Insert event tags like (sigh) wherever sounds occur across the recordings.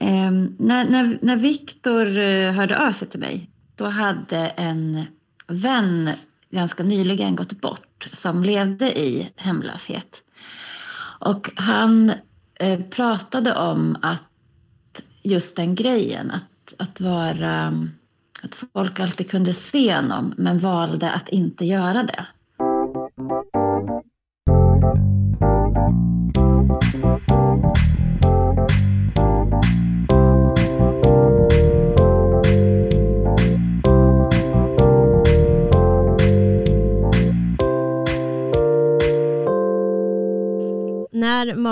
Eh, när när, när Viktor eh, hörde av sig till mig, då hade en vän ganska nyligen gått bort som levde i hemlöshet. Och han eh, pratade om att just den grejen, att, att vara att folk alltid kunde se honom men valde att inte göra det.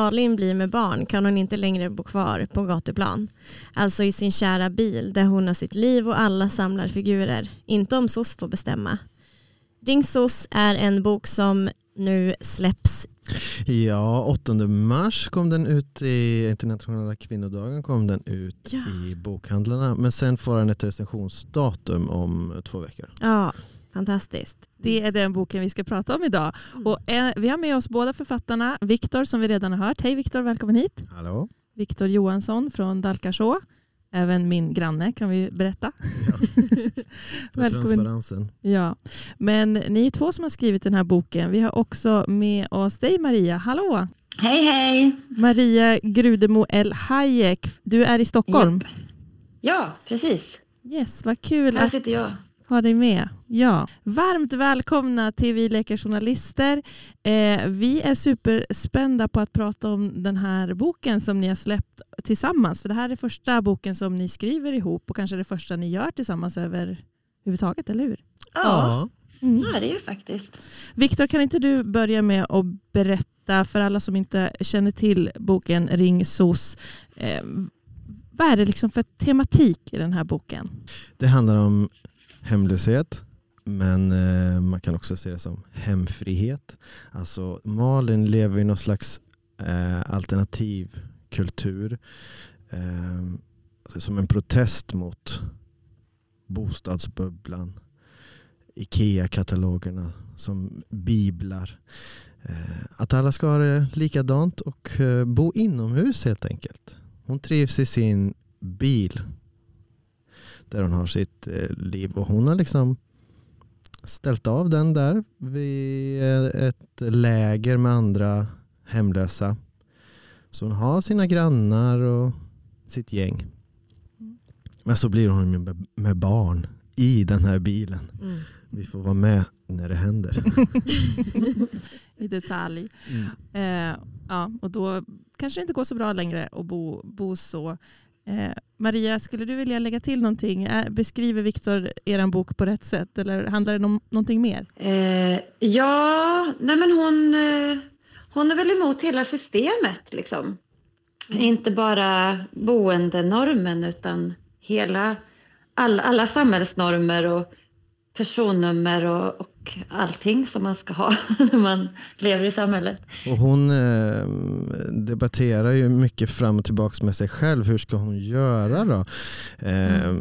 Malin blir med barn kan hon inte längre bo kvar på gatuplan. Alltså i sin kära bil där hon har sitt liv och alla samlar figurer. Inte om SOS får bestämma. Ring SOS är en bok som nu släpps. Ja, 8 mars kom den ut i internationella kvinnodagen kom den ut Ja. i bokhandlarna. Men sen får den ett recensionsdatum om två veckor. Ja, fantastiskt. Det är den boken vi ska prata om idag. Mm. Och eh, vi har med oss båda författarna. Viktor som vi redan har hört. Hej Viktor, välkommen hit. Hallå? Viktor Johansson från Dalkarså. Även min granne kan vi berätta. (laughs) För Välkommen. transparensen. Ja. Men ni är två som har skrivit den här boken. Vi har också med oss dig Maria. Hallå! Hej hej! Maria Grudemo L. Hayek. Du är i Stockholm. Japp. Ja, precis. Yes, vad kul Här sitter jag. Ha dig med. Ja. Varmt välkomna till Vi leker journalister. Eh, vi är superspända på att prata om den här boken som ni har släppt tillsammans. För det här är första boken som ni skriver ihop och kanske det första ni gör tillsammans överhuvudtaget, eller hur? Ja, Mm. det är det ju faktiskt. Viktor, kan inte du börja med att berätta för alla som inte känner till boken Ring SOS. Eh, vad är det liksom för tematik i den här boken? Det handlar om hemlöshet. Men eh, man kan också se det som hemfrihet. Alltså Malin lever i någon slags eh, alternativ kultur. Eh, som en protest mot bostadsbubblan. Ikea-katalogerna som biblar. Eh, att alla ska ha det likadant och eh, bo inomhus helt enkelt. Hon trivs i sin bil där hon har sitt eh, liv och hon har liksom ställt av den där vid eh, ett läger med andra hemlösa. Så hon har sina grannar och sitt gäng. Men så blir hon med, med barn i den här bilen. Mm. Vi får vara med när det händer. (laughs) I detalj. Mm. Eh, ja, och då kanske det inte går så bra längre att bo, bo så. Eh, Maria, skulle du vilja lägga till någonting? Beskriver Viktor er bok på rätt sätt eller handlar det om någonting mer? Eh, ja, nej men hon, eh, hon är väl emot hela systemet liksom. Inte bara boendenormen utan hela, all, alla samhällsnormer och personnummer och, och allting som man ska ha (laughs) när man lever i samhället. Och hon eh, debatterar ju mycket fram och tillbaka med sig själv. Hur ska hon göra då? Eh,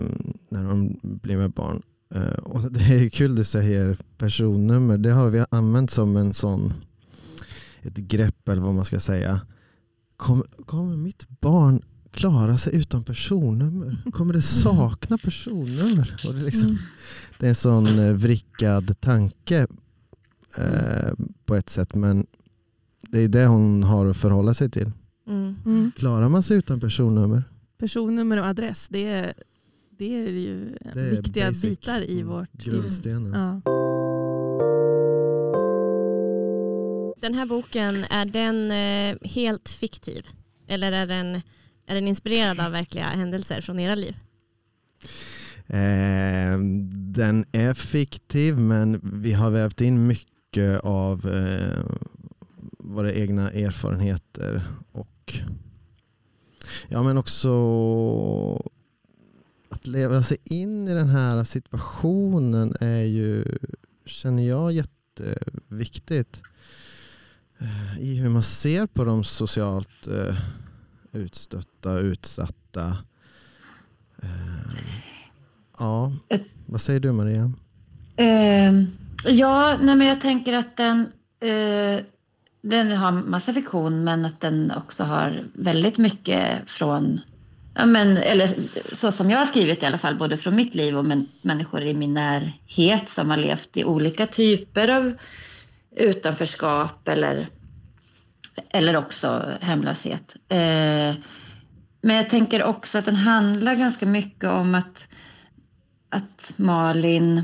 När hon blir med barn. Eh, och det är kul du säger personnummer. Det har vi använt som en sån ett grepp eller vad man ska säga. Kom, kommer mitt barn klara sig utan personnummer? Kommer det sakna personnummer? Och det, är liksom, Mm. det är en sån eh, vrickad tanke eh, på ett sätt. Men det är det hon har att förhålla sig till. Mm. Mm. Klarar man sig utan personnummer? Personnummer och adress, det är, det är ju Det är viktiga basic. bitar i Mm, vårt... Grundstenen. Ja. Den här boken, är den eh, helt fiktiv? Eller är den, är den inspirerad av verkliga händelser från era liv? Eh, den är fiktiv men vi har vävt in mycket av eh, våra egna erfarenheter och ja men också att leva sig in i den här situationen är ju, känner jag, jätteviktigt. Eh, I hur man ser på de socialt eh, utstötta, utsatta. Eh, ja, vad säger du Maria? Eh, ja, nej men jag tänker att den, eh, den har massa fiktion men att den också har väldigt mycket från ja, men, eller så som jag har skrivit i alla fall, både från mitt liv och men, människor i min närhet som har levt i olika typer av utanförskap eller, eller också hemlöshet. Eh, men jag tänker också att den handlar ganska mycket om att, att Malin,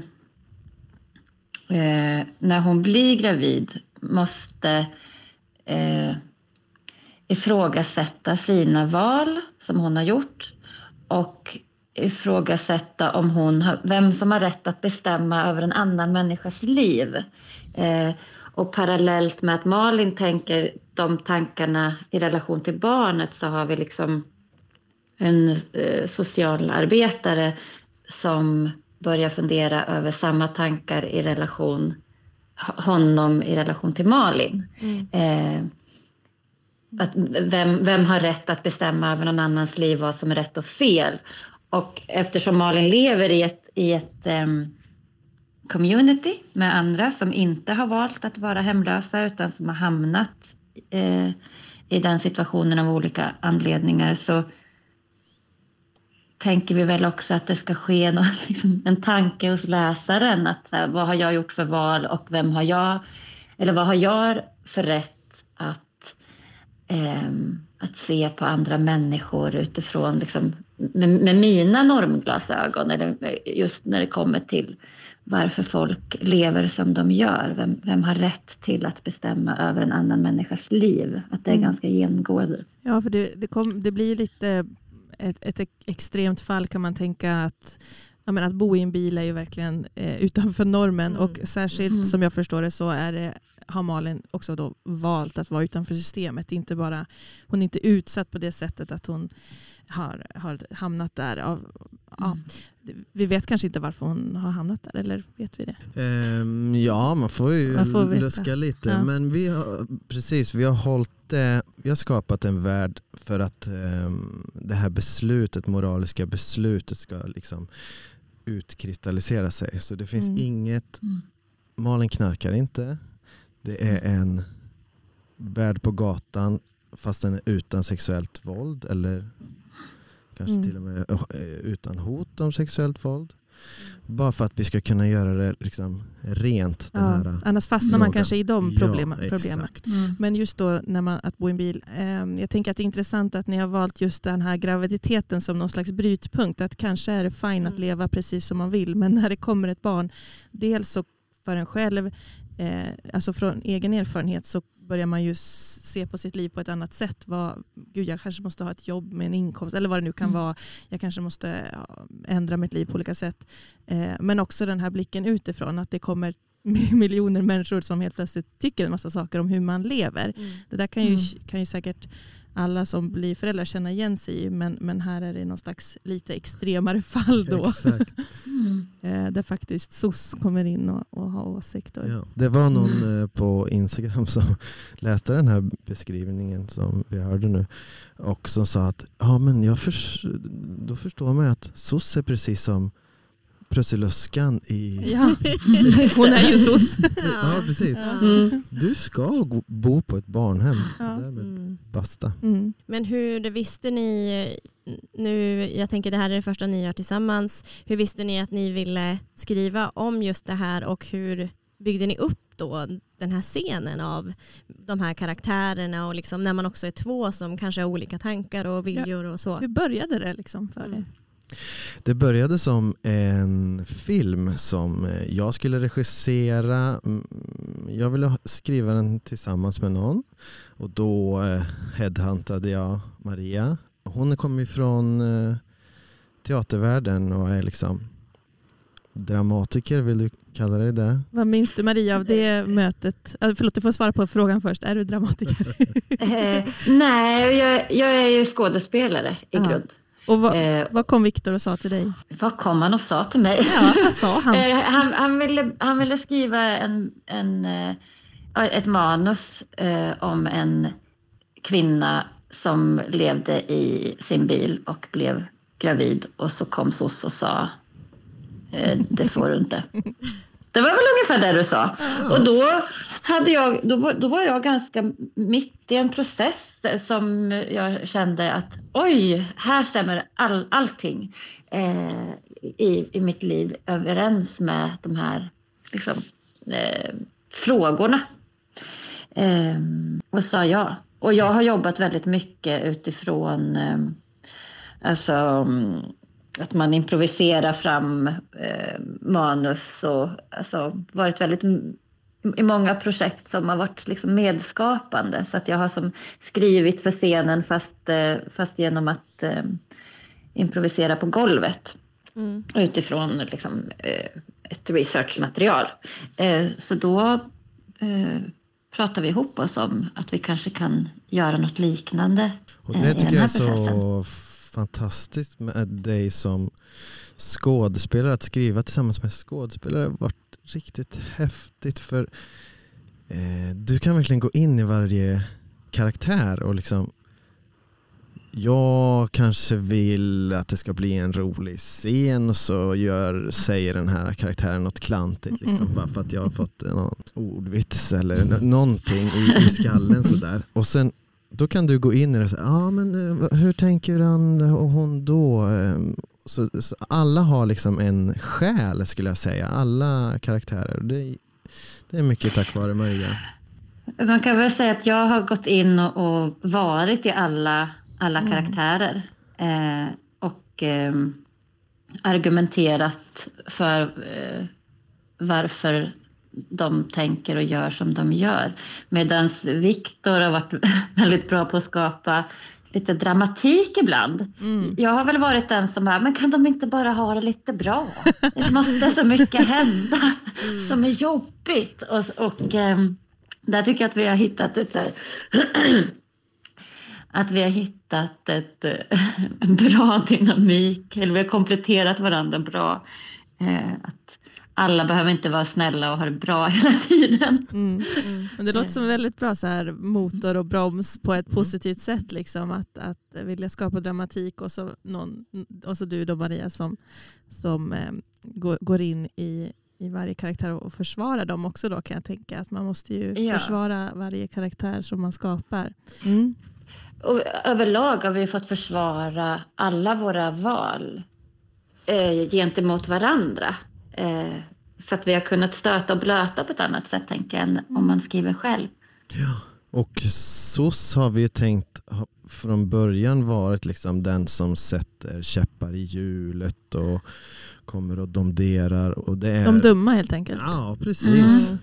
eh, när hon blir gravid, måste eh, ifrågasätta sina val som hon har gjort och ifrågasätta om hon har, vem som har rätt att bestämma över en annan människas liv. Eh, och parallellt med att Malin tänker de tankarna i relation till barnet så har vi liksom en eh, socialarbetare som börjar fundera över samma tankar i relation honom i relation till Malin. Mm. Eh, att vem, vem har rätt att bestämma över någon annans liv vad som är rätt och fel? Och eftersom Malin lever i ett, i ett um, community med andra som inte har valt att vara hemlösa utan som har hamnat eh, i den situationen av olika anledningar så tänker vi väl också att det ska ske (laughs) någon, liksom, en tanke hos läsaren. Att, här, vad har jag gjort för val och vem har jag, eller vad har jag för rätt att, eh, att se på andra människor utifrån liksom, med, med, mina normglasögon. Eller just när det kommer till varför folk lever som de gör. Vem, vem har rätt till att bestämma över en annan människas liv? Att det är mm. ganska genomgående. Ja, för det, det, kom, det blir lite ett, ett extremt fall kan man tänka att menar, att bo i en bil är ju verkligen eh, utanför normen mm. och särskilt mm. som jag förstår det så är det, har Malin också då valt att vara utanför systemet. Inte bara, hon är inte utsatt på det sättet att hon har, har hamnat där. Av, ja, mm. vi vet kanske inte varför hon har hamnat där, eller vet vi det? Um, ja, man får ju man får luska lite. Ja. Men vi har, precis, vi har, hållit, eh, vi har skapat en värld för att um, det här beslutet, moraliska beslutet ska liksom utkristallisera sig. Så det finns mm. inget, mm. Malin knarkar inte. Det är en värld på gatan fast den är utan sexuellt våld eller kanske mm. till och med eh, utan hot om sexuellt våld. Bara för att vi ska kunna göra det liksom rent. Ja, här annars fastnar man kanske i de problem, ja, problemen. Mm. Men just då när man, att bo i en bil. Eh, jag tänker att det är intressant att ni har valt just den här graviditeten som någon slags brytpunkt. Att kanske är det fine att mm. leva precis som man vill. Men när det kommer ett barn. Dels så för en själv. Eh, alltså från egen erfarenhet så börjar man ju se på sitt liv på ett annat sätt. Vad, Gud, jag kanske måste ha ett jobb med en inkomst eller vad det nu kan mm. vara. Jag kanske måste ändra mitt liv på olika sätt. Eh, men också den här blicken utifrån, att det kommer (laughs) miljoner människor som helt plötsligt tycker en massa saker om hur man lever. Mm. Det där kan ju, mm. kan ju säkert alla som blir föräldrar känna igen sig i. Men, men här är det någon slags lite extremare (laughs) fall då. Mm. Eh, där faktiskt SOS kommer in och, och har åsikter. Ja, det var någon mm. på Instagram som (laughs) läste den här beskrivningen som vi hörde nu. Och som sa att ja, men jag för, då förstår man att SOS är precis som Prussiluskan i... Ja. (laughs) Hon är ju soc. ja, precis. Mm. Du ska bo på ett barnhem. Ja. Mm. Basta. Mm. Men hur visste ni, nu, jag tänker det här är det första ni gör tillsammans, hur visste ni att ni ville skriva om just det här och hur byggde ni upp då den här scenen av de här karaktärerna och liksom när man också är två som kanske har olika tankar och viljor och så. Hur började det liksom för er? Det började som en film som eh, jag skulle regissera. Mm, jag ville skriva den tillsammans med någon. Och då eh, headhuntade jag Maria. Hon kommer från eh, teatervärlden och är liksom dramatiker, vill du kalla dig det? Vad minns du Maria av det mötet? Förlåt, du får svara på frågan först. Är du dramatiker? (laughs) eh, nej, jag, jag, är ju skådespelare i Aha. grund. Och vad, eh, vad kom Viktor och sa till dig? Vad kom han och sa till mig? Ja, vad sa han? (laughs) eh, han, han, ville, han ville skriva en, en, eh, ett manus eh, om en kvinna som levde i sin bil och blev gravid och så kom SOS och sa det får du inte. (laughs) Det var väl ungefär det du sa. Ja. Och då, hade jag, då, då var jag ganska mitt i en process som jag kände att oj, här stämmer all, allting eh, i, i mitt liv överens med de här liksom, eh, frågorna. Eh, och sa ja. Och jag har jobbat väldigt mycket utifrån eh, alltså, mm, att man improviserar fram eh, manus och alltså, varit väldigt i många projekt som har varit liksom medskapande. Så att jag har som skrivit för scenen fast, eh, fast genom att eh, improvisera på golvet Mm. utifrån liksom, eh, ett researchmaterial. Eh, så då eh, pratar vi ihop oss om att vi kanske kan göra något liknande. Och det i tycker den jag här är så processen fantastiskt med dig som skådespelare. Att skriva tillsammans med skådespelare har varit riktigt häftigt. För eh, du kan verkligen gå in i varje karaktär och liksom jag kanske vill att det ska bli en rolig scen och så gör, säger den här karaktären något klantigt liksom, Mm. bara för att jag har fått någon ordvits eller någonting i, i skallen sådär. Och sen då kan du gå in i det och säga, ah, men eh, hur tänker han och hon då? Ehm, Så, så alla har liksom en själ skulle jag säga, alla karaktärer. Det, är- det är mycket tack vare Maria. Man kan väl säga att jag har gått in och, och varit i alla, alla Mm. karaktärer eh, och eh, argumenterat för eh, varför de tänker och gör som de gör. Medan Viktor har varit (laughs) väldigt bra på att skapa lite dramatik ibland. Mm. Jag har väl varit den som bara, men kan de inte bara ha det lite bra? Det måste så mycket hända som är jobbigt. Och, och ehm, där tycker jag att vi har hittat ett (clears throat) att vi har hittat ett, eh, en (laughs) bra dynamik, eller vi har kompletterat varandra bra. Eh, att alla behöver inte vara snälla och ha det bra (laughs) hela tiden. Mm. Men det låter som väldigt bra så här, motor och broms på ett positivt sätt. Liksom, att, att vilja skapa dramatik och så, någon, och så du då Maria som, som eh, går, går in i, i varje karaktär och försvarar dem också då kan jag tänka. Att man måste ju Ja. försvara varje karaktär som man skapar. Mm. Och överlag har vi fått försvara alla våra val eh, gentemot varandra. Eh, så att vi har kunnat stöta och blöta på ett annat sätt tänker jag, än om man skriver själv. Och SOS har vi ju tänkt från början varit liksom den som sätter käppar i hjulet och kommer och domderar. Och det är, De dumma helt enkelt. Ja, precis.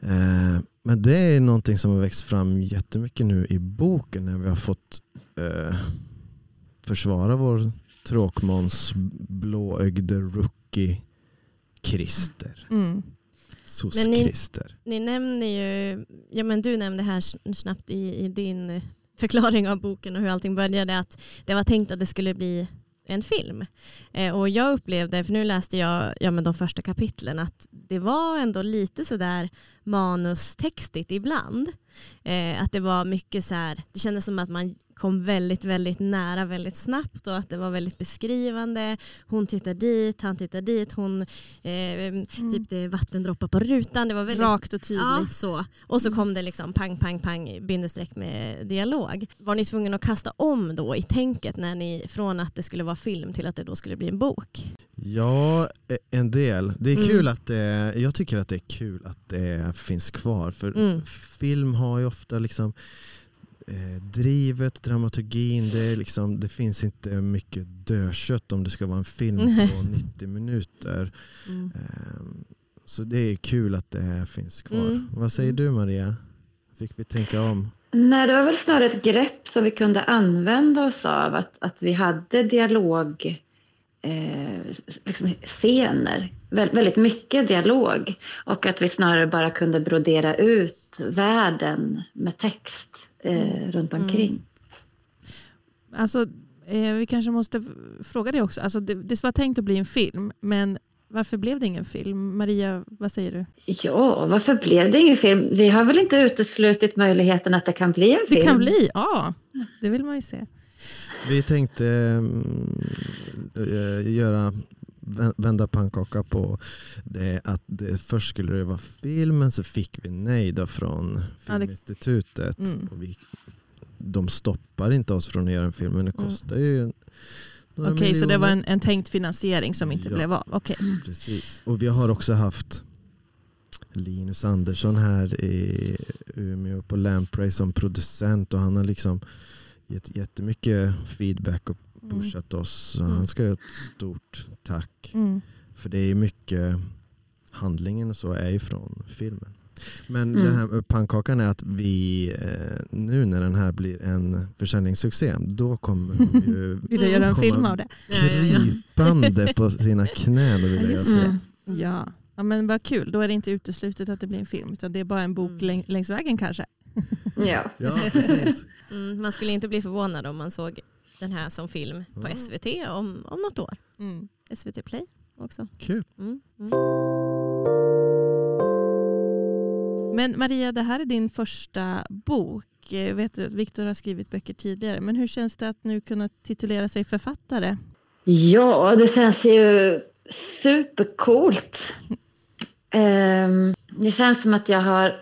Mm. Eh, men det är någonting som har växt fram jättemycket nu i boken när vi har fått eh, försvara vår tråkmåns blåögde rookie Christer. Mm. Men ni- SOS-Christer. Ni nämner ju, ja men du nämnde här sn- snabbt i, i din förklaring av boken och hur allting började att det var tänkt att det skulle bli en film. Eh, och jag upplevde, för nu läste jag ja, men de första kapitlen, att det var ändå lite sådär manustextigt ibland. Eh, att det var mycket så här, det kändes som att man kom väldigt, väldigt nära väldigt snabbt och att det var väldigt beskrivande. Hon tittar dit, han tittar dit, hon, eh, typ det är vattendroppar på rutan. Det var väldigt Rakt och tydligt. Ja, så. Och så kom det liksom pang, pang, pang, bindestreck med dialog. Var ni tvungna att kasta om då i tänket när ni, från att det skulle vara film till att det då skulle bli en bok? Ja, e- en del. Det är Mm. kul att det, jag tycker att det är kul att det finns kvar. För Mm. film har ju ofta liksom eh, drivet, dramaturgin, det, är liksom, det finns inte mycket dödkött om det ska vara en film Nej. (laughs) på 90 minuter. Mm. Ehm, Så det är kul att det finns kvar. Mm. Vad säger Mm. du Maria? Fick vi tänka om? Nej, det var väl snarare ett grepp som vi kunde använda oss av. Att, att vi hade dialog, eh, liksom scener, Vä väldigt mycket dialog. Och att vi snarare bara kunde brodera ut världen med text eh, runt omkring. Alltså, eh, vi kanske måste fråga det också. Alltså, det, det var tänkt att bli en film, men varför blev det ingen film? Maria, vad säger du? Ja, varför blev det ingen film? Vi har väl inte uteslutit möjligheten att det kan bli en film? Det kan bli, ja. Det vill man ju se. Vi tänkte mm, eh, göra vända pannkaka på det att det, först skulle det vara filmen så fick vi nej då från Filminstitutet. Mm. Och vi, de stoppar inte oss från att göra en film men det Mm. kostar ju några Okej, så det var en, en tänkt finansiering som inte Ja. blev av. Okej. Precis. Och vi har också haft Linus Andersson här i Umeå på Lamprey som producent och han har liksom gett jättemycket feedback och Mm. pushat oss. Mm. han ska ha ett stort tack. Mm. För det är mycket, handlingen och så är ju från filmen. Men Mm. den här pannkakan är att vi, eh, nu när den här blir en försäljningssuccé, då kommer de ju (laughs) Vill göra en film av det? Krypande (laughs) på sina knän och vilja Ja, göra det. Ja. ja, men vad kul. Då är det inte uteslutet att det blir en film utan det är bara en bok Mm. läng- längs vägen kanske. Ja. Ja, precis. (laughs) Mm, man skulle inte bli förvånad om man såg den här som film på Ja. SVT om, om något år. Mm. SVT Play också. Kul. Mm. Mm. Men Maria, det här är din första bok. Jag vet att Viktor har skrivit böcker tidigare. Men hur känns det att nu kunna titulera sig författare? Ja, det känns ju supercoolt. Ehm, det känns som att jag har...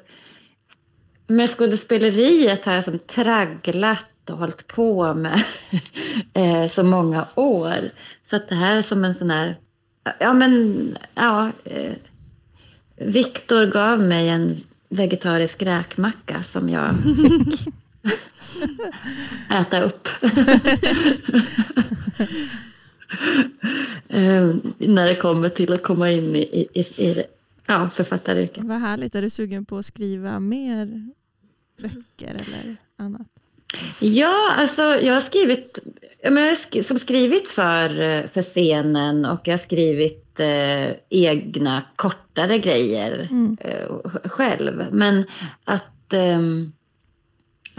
Med skådespeleriet har jag som tragglat och hållit på med (laughs) eh, så många år. Så att det här är som en sån här... Ja, men... Ja, eh, Viktor gav mig en vegetarisk räkmacka som jag fick (laughs) äta upp. (laughs) Eh, när det kommer till att komma in i, i, i, i ja, författaryrket. Vad härligt. Är du sugen på att skriva mer böcker eller annat? Ja, alltså jag har skrivit, jag har som skrivit för, för scenen och jag har skrivit eh, egna kortare grejer Mm. eh, själv. Men att eh,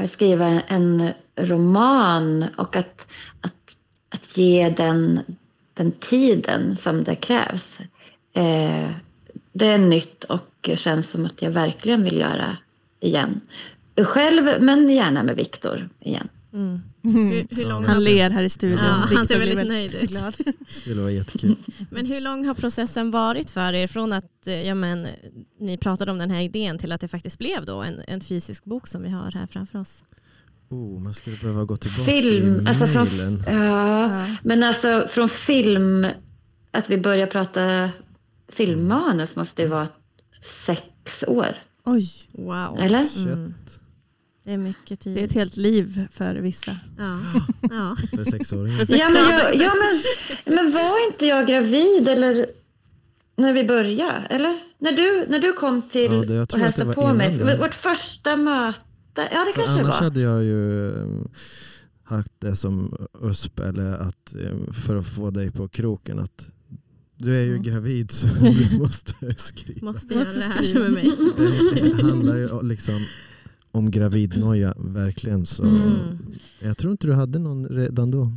skriva en roman och att, att, att ge den, den tiden som det krävs. Eh, det är nytt och känns som att jag verkligen vill göra igen. Själv, men gärna med Viktor igen. Mm. Mm. Hur, hur lång Han har, ler här i studion. Ja, han ser blir väldigt nöjd ut. glad. (laughs) skulle vara jättekul. (laughs) men hur lång har processen varit för er från att eh, ja, men, ni pratade om den här idén till att det faktiskt blev då en, en fysisk bok som vi har här framför oss? Oh, man skulle behöva gå tillbaka Film, i alltså från, Ja. men alltså från film, att vi börjar prata filmmanus måste det vara sex år, Oj, Wow. eller? Mm. Det är mycket tid. det är ett helt liv för vissa. ja. Ja. (laughs) För sexåringar. Ja, men, jag, ja men, men var inte jag gravid eller när vi började? Eller? När du, när du kom till Ja, det- jag och tror att det hälsade var på mig. det. Vårt första möte. Ja, det För kanske annars var. hade jag ju eh, haft det som USP eller att eh, för att få dig på kroken att du är ju Mm. gravid så (laughs) du måste skriva. Måste göra det här skriva. med mig. Det, det handlar ju liksom om gravidnoja verkligen så Mm. jag tror inte du hade någon redan då.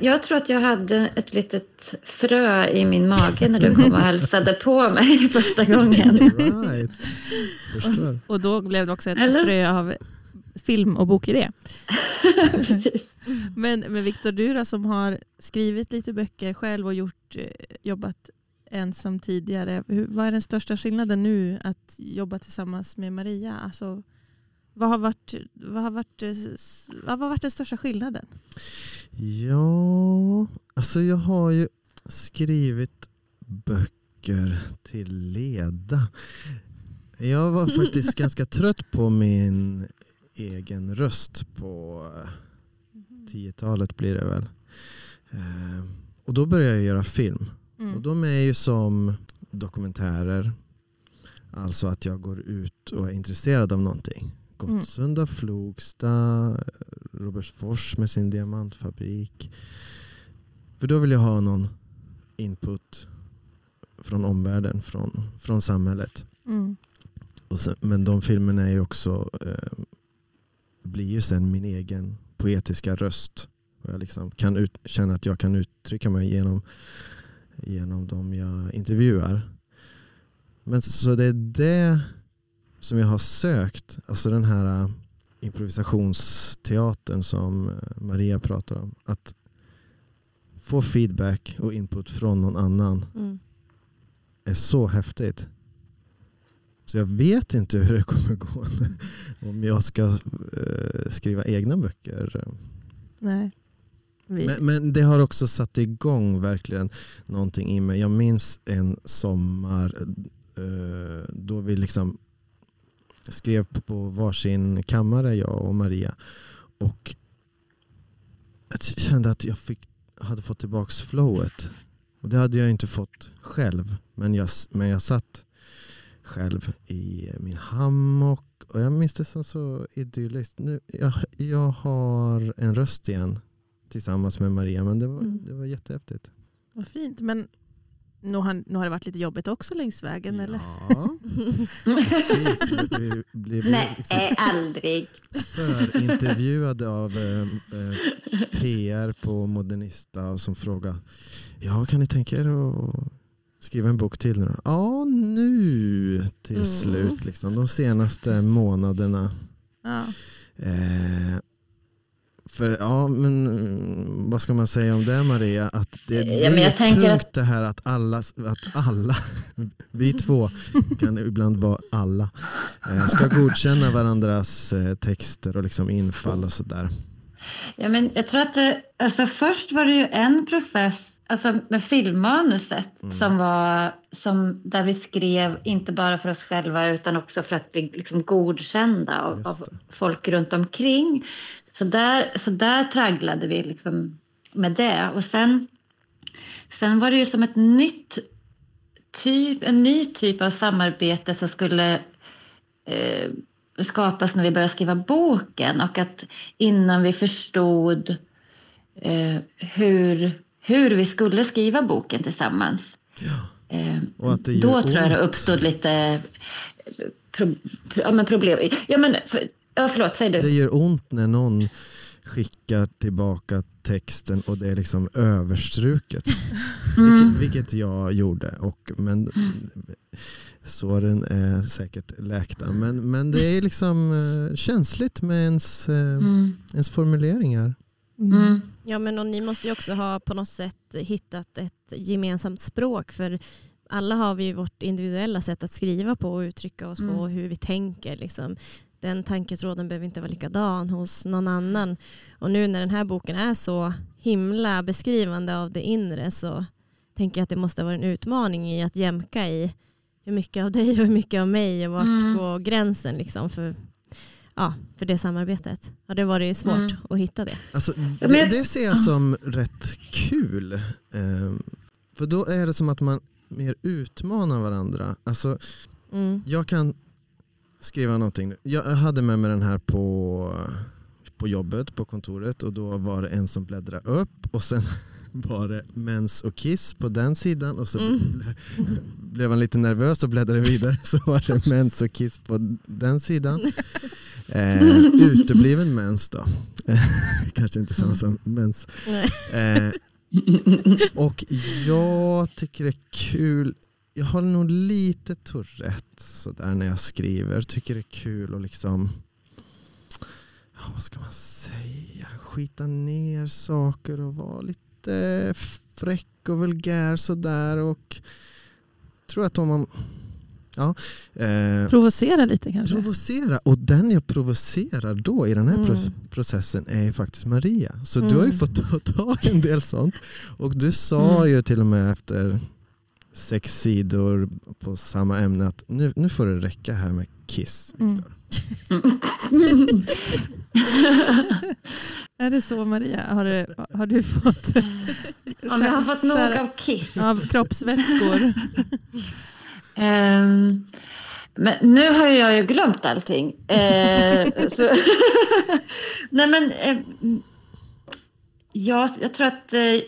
Jag tror att jag hade ett litet frö i min mage när du kom och hälsade på mig (laughs) första gången. Right. Förstår. Och då blev det också ett Eller? frö av film och bokidé. (laughs) Men, men Viktor, du då som har skrivit lite böcker själv och gjort, eh, jobbat ensam tidigare. Hur, vad är den största skillnaden nu att jobba tillsammans med Maria? Alltså, vad, har varit, vad, har varit, eh, vad har varit den största skillnaden? Ja, alltså jag har ju skrivit böcker till leda. Jag var (laughs) faktiskt ganska trött på min egen röst på 10-talet blir det väl. Eh, Och då började jag göra film. Och Mm. de är ju som dokumentärer. Alltså att jag går ut och är intresserad av någonting. Gottsunda, Flogsta, Robertsfors med sin diamantfabrik. För då vill jag ha någon input från omvärlden, från, från samhället. Mm. Och sen, men de filmerna är ju också, eh, blir ju sen min egen poetiska röst. Och jag liksom kan ut, känna att jag kan uttrycka mig genom, genom de jag intervjuar. Men så, så det är det som jag har sökt. Alltså den här eh, improvisationsteatern som eh, Maria pratar om. Att få feedback och input från någon annan Mm. är så häftigt. Så jag vet inte hur det kommer gå (laughs) om jag ska eh, skriva egna böcker. Nej. Vi, Men, men det har också satt igång verkligen någonting i mig. Jag minns en sommar eh, då vi liksom skrev på varsin kammare, jag och Maria. Och jag kände att jag fick, hade fått tillbaka flowet. Och det hade jag inte fått själv. Men jag, men jag satt själv i min hammock och jag minns det som så idylliskt. Nu, jag, jag har en röst igen tillsammans med Maria men det var, Mm. det var jättehäftigt. vad fint. Men nu har, nu har det varit lite jobbigt också längs vägen eller? Ja, (laughs) precis. Vi blev Nej, liksom eh, aldrig. förintervjuade av eh, eh, PR på Modernista som frågade Ja, kan ni tänka er att skriva en bok till nu? Ja, nu till Mm. slut. Liksom, de senaste månaderna. Ja. Eh, för ja, men mm, vad ska man säga om det Maria? Att det, Ja, det men jag är tänker tungt att- det här att alla, att alla (laughs) vi två kan ibland vara alla, eh, ska godkänna varandras eh, texter och liksom infall och sådär. Ja, men jag tror att det, alltså först var det ju en process alltså med filmmanuset Mm. som var som där vi skrev inte bara för oss själva utan också för att bli liksom godkända av, av folk runt omkring. Så där, så där tragglade vi liksom med det och sen, sen var det ju som ett nytt typ, en ny typ av samarbete som skulle eh, skapas när vi började skriva boken och att innan vi förstod eh, hur, hur vi skulle skriva boken tillsammans. Ja. Eh, då tror jag det uppstod lite pro, pro, ja, men problem. Ja, men, för, ja, förlåt, säg du. Det gör ont när någon skickar tillbaka texten och det är liksom överstruket. Mm. Vilket, vilket jag gjorde. Och, men såren är säkert läkta. Men, men det är liksom eh, känsligt med ens, eh, Mm. ens formuleringar. Mm. Ja men och ni måste ju också ha på något sätt hittat ett gemensamt språk för alla har vi ju vårt individuella sätt att skriva på och uttrycka oss på Mm. och hur vi tänker. Liksom. Den tanketråden behöver inte vara likadan hos någon annan. Och nu när den här boken är så himla beskrivande av det inre så tänker jag att det måste vara en utmaning i att jämka i hur mycket av dig och hur mycket av mig och vart Mm. går gränsen liksom för, ja, för det samarbetet. Har det varit svårt Mm. att hitta det? Alltså, Ja, det, det ser jag som rätt kul. Eh, för då är det som att man mer utmanar varandra. Alltså, Mm. jag kan skriva någonting. nu. Jag hade med mig den här på, på jobbet, på kontoret och då var det en som bläddrade upp och sen (laughs) var det mens och kiss på den sidan och så Mm. (laughs) ble- blev han lite nervös och bläddrade vidare (laughs) så var det mens och kiss på den sidan. Eh, utebliven mens då. Kanske inte samma som mens. Eh, och jag tycker det är kul. Jag har nog lite Tourette sådär när jag skriver. Tycker det är kul att liksom, ja, vad ska man säga, skita ner saker och vara lite fräck och vulgär sådär. Och tror att om man, ja, eh, Provocera lite kanske? provocera. Och den jag provocerar då i den här Mm. processen är ju faktiskt Maria. Så du Mm. har ju fått ta, ta en del sånt. Och du sa Mm. ju till och med efter sex sidor på samma ämne att nu, nu får det räcka här med Kiss. Mm. Viktor. (laughs) Är det så Maria? Har du, har du fått Om jag har fått nog av kiss. av kroppsvätskor? (laughs) Ehm, men nu har jag ju glömt allting. Eh, (laughs) så Nej men, eh, ja, jag tror att eh,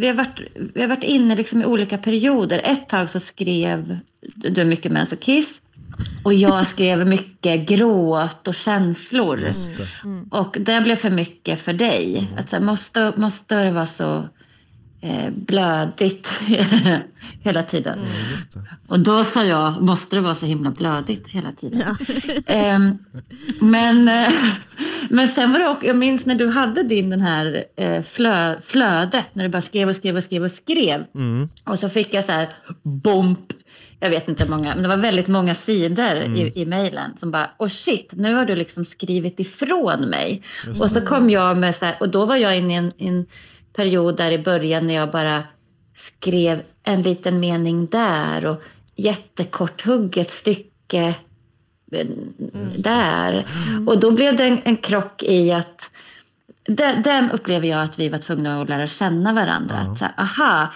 vi, har varit, vi har varit inne liksom i olika perioder. Ett tag så skrev du mycket mens och kiss. Och jag skrev mycket gråt och känslor. Just det. Mm. Och det blev för mycket för dig. Alltså, måste, måste det vara så blödigt (laughs) hela tiden? Mm. Ja, just det. Och då sa jag, måste det vara så himla blödigt hela tiden? Ja. (laughs) Ehm, men, eh, Men sen var det också, jag minns när du hade din den här eh, flö, flödet, när du bara skrev och skrev och skrev och skrev. Mm. Och så fick jag så här bomp, jag vet inte hur många, men det var väldigt många sidor Mm. i, i mejlen som bara, oh shit, nu har du liksom skrivit ifrån mig. Just Och så det. kom jag med så här, och då var jag inne i en, i en period där i början när jag bara skrev en liten mening där och jättekorthugget stycke eh, där. Och då blev det en, en krock i att den, den upplever jag att vi var tvungna att lära känna varandra. Ja. Att, aha,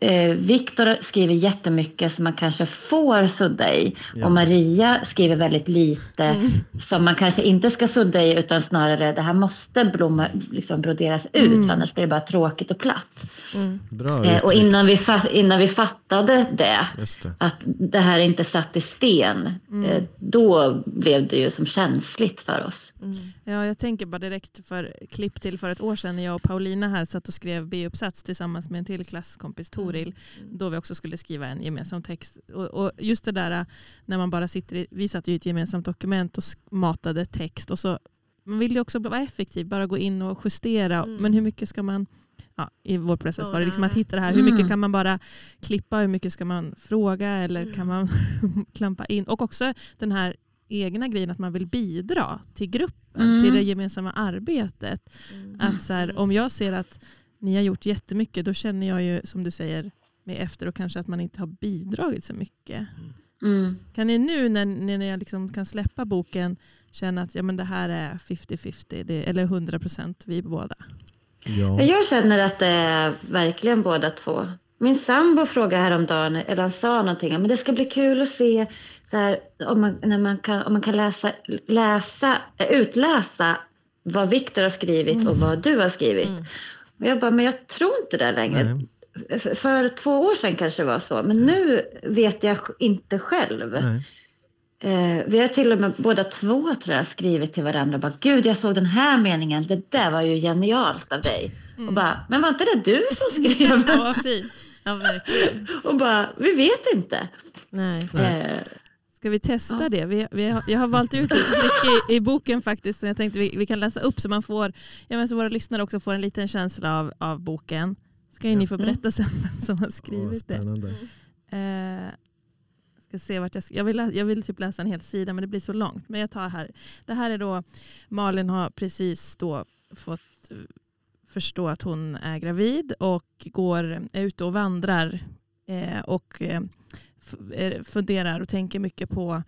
eh, Viktor skriver jättemycket som man kanske får sudda i. Ja. Och Maria skriver väldigt lite som man kanske inte ska sudda i utan snarare det här måste blomma, liksom broderas ut Mm. för annars blir det bara tråkigt och platt. Bra Eh, och innan vi, fa- innan vi fattade det, Just det. att det här är inte satt i sten, eh, då blev det ju som känsligt för oss. Ja, jag tänker bara direkt för klipp till för ett år sedan när jag och Paulina här satt och skrev B-uppsats tillsammans med en till klasskompis Toril. Då vi också skulle skriva en gemensam text. Och, och just det där när man bara sitter i, vi satt ju i ett gemensamt dokument och matade text och så man vill ju också vara effektiv, bara gå in och justera. Mm. Men hur mycket ska man, ja, i vår process var det liksom att hitta det här, hur mycket Mm. kan man bara klippa, hur mycket ska man fråga eller kan man (laughs) klampa in? Och också den här egna grejen att man vill bidra till gruppen, Mm. till det gemensamma arbetet. Att så här, om jag ser att ni har gjort jättemycket, då känner jag ju som du säger med efter och kanske att man inte har bidragit så mycket. Mm. Kan ni nu när, när ni liksom kan släppa boken känna att ja, men det här är 50-50 det- eller 100% vi båda? Ja. Jag känner att det är verkligen båda två. Min sambo frågade häromdagen, eller han sa någonting, men det ska bli kul att se här, om, man, när man kan, om man kan läsa, läsa, eh, utläsa vad Viktor har skrivit och vad du har skrivit. Mm. Och jag bara, men jag tror inte det längre. Nej, För, två år sedan kanske det var så, men nu vet jag inte själv. nej. Eh, vi har till och med båda två tror jag skrivit till varandra och bara gud jag såg den här meningen, det där var ju genialt av dig. Och bara, men var inte det du som (laughs) skrev Ja, den? vad fint. Ja, verkligen. Och bara, vi vet inte. Nej. Eh, Ska vi testa Ja. det? Vi, vi har, jag har valt ut ett stycke i, i boken faktiskt som jag tänkte vi, vi kan läsa upp så man får, ja, men så våra lyssnare också får en liten känsla av, av boken. Så kan ju Ja. ni få berätta sen vem som har Åh, skrivit det. spännande. Eh, ska se vart jag, jag, vill, jag vill typ läsa en hel sida men det blir så långt. Men jag tar här. Det här är då Malin har precis då fått eh, förstå att hon är gravid och går är ute och vandrar eh, och eh, Eh, funderar och tänker mycket på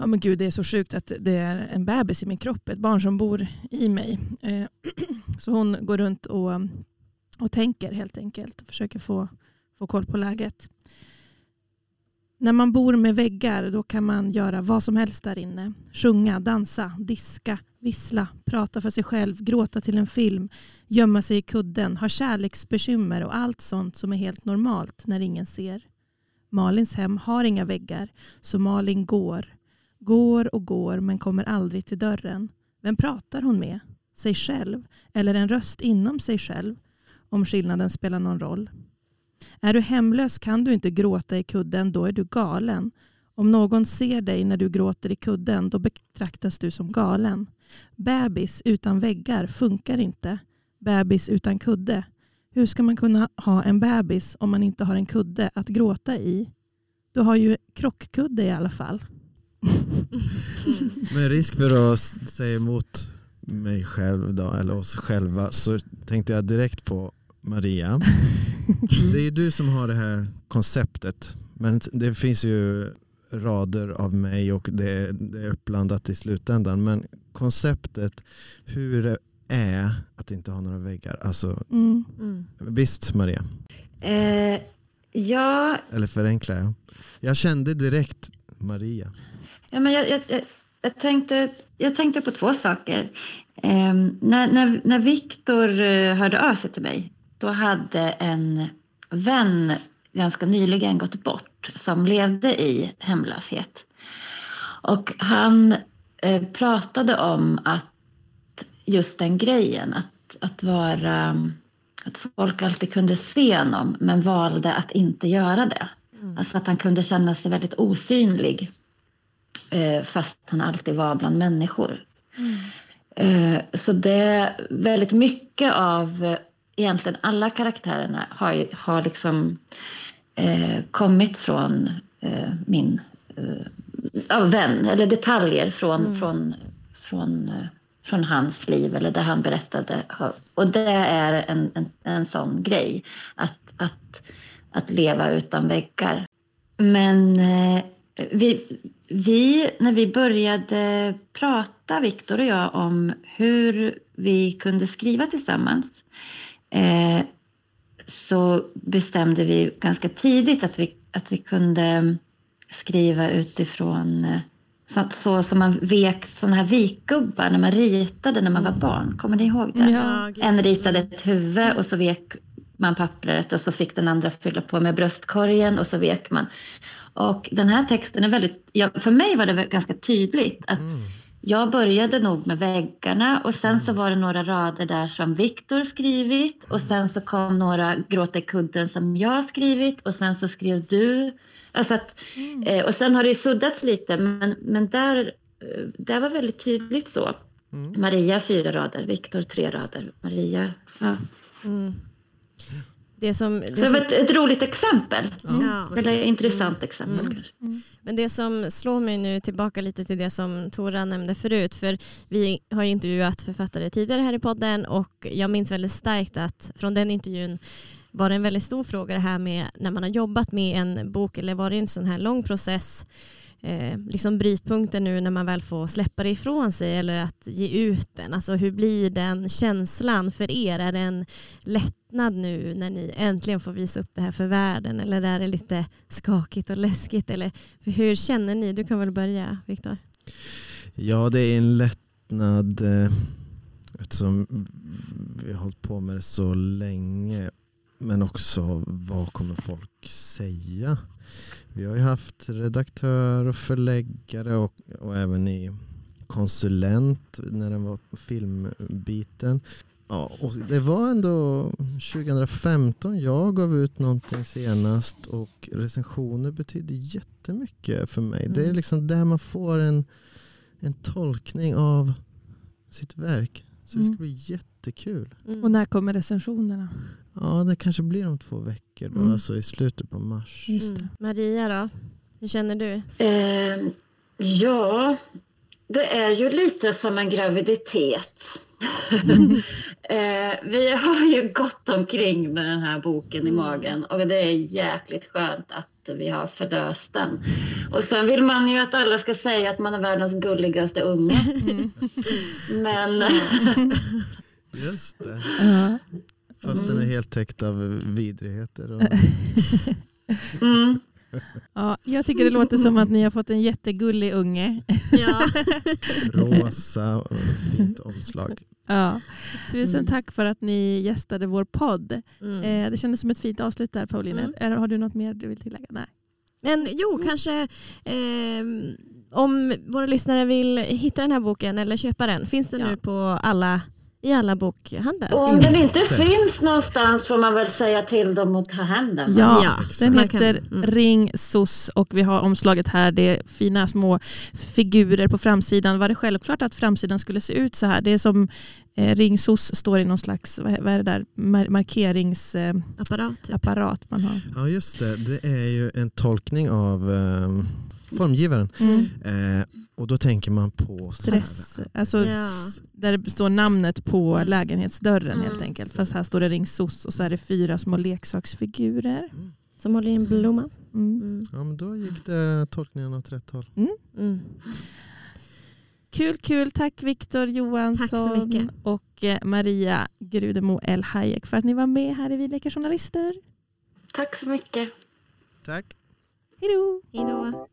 Ja men gud det är så sjukt att det är en bebis i min kropp, ett barn som bor i mig. Eh, (clears throat) så hon går runt och, och tänker helt enkelt och försöker få, få koll på läget. När man bor med väggar då kan man göra vad som helst där inne. Sjunga, dansa, diska, vissla, prata för sig själv, gråta till en film, gömma sig i kudden, ha kärleksbekymmer och allt sånt som är helt normalt när ingen ser. Malins hem har inga väggar så Malin går. Går och går men kommer aldrig till dörren. Vem pratar hon med? Sig själv? Eller en röst inom sig själv? Om skillnaden spelar någon roll. Är du hemlös kan du inte gråta i kudden, då är du galen. Om någon ser dig när du gråter i kudden, då betraktas du som galen. Bebis utan väggar funkar inte. Bebis utan kudde. Hur ska man kunna ha en bebis om man inte har en kudde att gråta i? Du har ju krockkudde i alla fall. Med risk för att säga emot mig själv då, eller oss själva så tänkte jag direkt på Maria. (laughs) Det är ju du som har det här konceptet men det finns ju rader av mig och det, det är uppblandat i slutändan. Men konceptet hur är att inte ha några väggar. Alltså, Mm. Mm. visst Maria? eh, ja, Eller förenklar jag? Jag kände direkt Maria. Ja, men jag, jag, jag, jag, tänkte, jag tänkte på två saker. Eh, när när, när Viktor eh, hörde av sig till mig, då hade en vän ganska nyligen gått bort som levde i hemlöshet. Och han eh, pratade om att just den grejen, att, att vara att folk alltid kunde se honom men valde att inte göra det. Mm. Alltså att han kunde känna sig väldigt osynlig eh, fast han alltid var bland människor. Eh, så det är väldigt mycket av eh, egentligen alla karaktärerna har, har liksom kommit från min eh, vän, eller detaljer från, mm. från, från, från hans liv eller det han berättade. Och det är en, en, en sån grej, att, att, att leva utan väggar. Men eh, vi, vi, när vi började prata, Viktor och jag, om hur vi kunde skriva tillsammans eh, så bestämde vi ganska tidigt att vi, att vi kunde skriva utifrån eh, så, så som man vek sådana här vikgubbar när man ritade när man var barn. Kommer ni ihåg det? Ja, en ritade ett huvud och så vek man pappret och så fick den andra fylla på med bröstkorgen och så vek man. Och den här texten är väldigt, ja, för mig var det ganska tydligt att mm. jag började nog med väggarna och sen så mm. var det några rader där som Viktor skrivit och sen så kom några gråta i kudden som jag skrivit och sen så skrev du. Alltså att, mm. eh, och sen har det suddats lite men, men där, eh, där var väldigt tydligt så. Mm. Maria fyra rader, Viktor tre rader, Maria. Ja. Mm. Det som, det som... Ett, ett, roligt exempel. Ja. Eller ett intressant mm. exempel mm. kanske. Mm. Men det som slår mig nu tillbaka lite till det som Tora nämnde förut. För vi har intervjuat författare tidigare här i podden och jag minns väldigt starkt att från den intervjun var det en väldigt stor fråga det här med när man har jobbat med en bok eller varit en sån här lång process eh, liksom brytpunkten nu när man väl får släppa det ifrån sig eller att ge ut den? Alltså hur blir den känslan för er? Är det en lättnad nu när ni äntligen får visa upp det här för världen eller är det lite skakigt och läskigt? Eller hur känner ni? Du kan väl börja Viktor? Ja, det är en lättnad eh, eftersom vi har hållit på med det så länge men också vad kommer folk säga? Vi har ju haft redaktör och förläggare och, och även i konsulent när det var filmbiten. Ja, och det var ändå 2015 jag gav ut någonting senast och recensioner betyder jättemycket för mig. Mm. Det är mm. liksom där man får en, en tolkning av sitt verk. Så det ska mm. bli jättekul. Mm. Och när kommer recensionerna? Ja, det kanske blir om två veckor då, mm. alltså i slutet på mars. Just mm. Maria då, hur känner du? Eh, ja, det är ju lite som en graviditet. Mm. (laughs) eh, vi har ju gått omkring med den här boken i mm. magen och det är jäkligt skönt att vi har förlöst den. Och sen vill man ju att alla ska säga att man är världens gulligaste unge. Mm. (laughs) Men... Just det. Fast den är mm. helt täckt av vidrigheter. Och... (laughs) Mm. Ja, jag tycker det låter som att ni har fått en jättegullig unge. Ja. (laughs) Rosa och fint omslag. Ja. Tusen mm. tack för att ni gästade vår podd. Mm. Eh, det kändes som ett fint avslut där Paulina. Mm. Har du något mer du vill tillägga? Nej. Men jo, mm. kanske eh, om våra lyssnare vill hitta den här boken eller köpa den, finns den ja. nu på alla i alla bokhandlar. Och om den inte finns någonstans får man väl säga till dem att ta hem den. Ja, ja den heter mm. Ring SOS och vi har omslaget här. Det är fina små figurer på framsidan. Var det självklart att framsidan skulle se ut så här? Det är som eh, Ring SOS står i någon slags vad är det där, markeringsapparat. Eh, apparat man har. Ja just det, det är ju en tolkning av eh, formgivaren. Mm. Eh, och då tänker man på stress. Alltså, ja. Där det står namnet på lägenhetsdörren mm. helt enkelt. Fast här står det ring SOS och så är det fyra små leksaksfigurer. Mm. Som håller i en blomma. Mm. mm. Ja men då gick det tolkningen åt rätt håll. Mm. Kul, kul. Tack Viktor Johansson och eh, Maria Grudemo L. Hayek för att ni var med här i Vi leker journalister. Tack så mycket. Tack. Hejdå! Hejdå!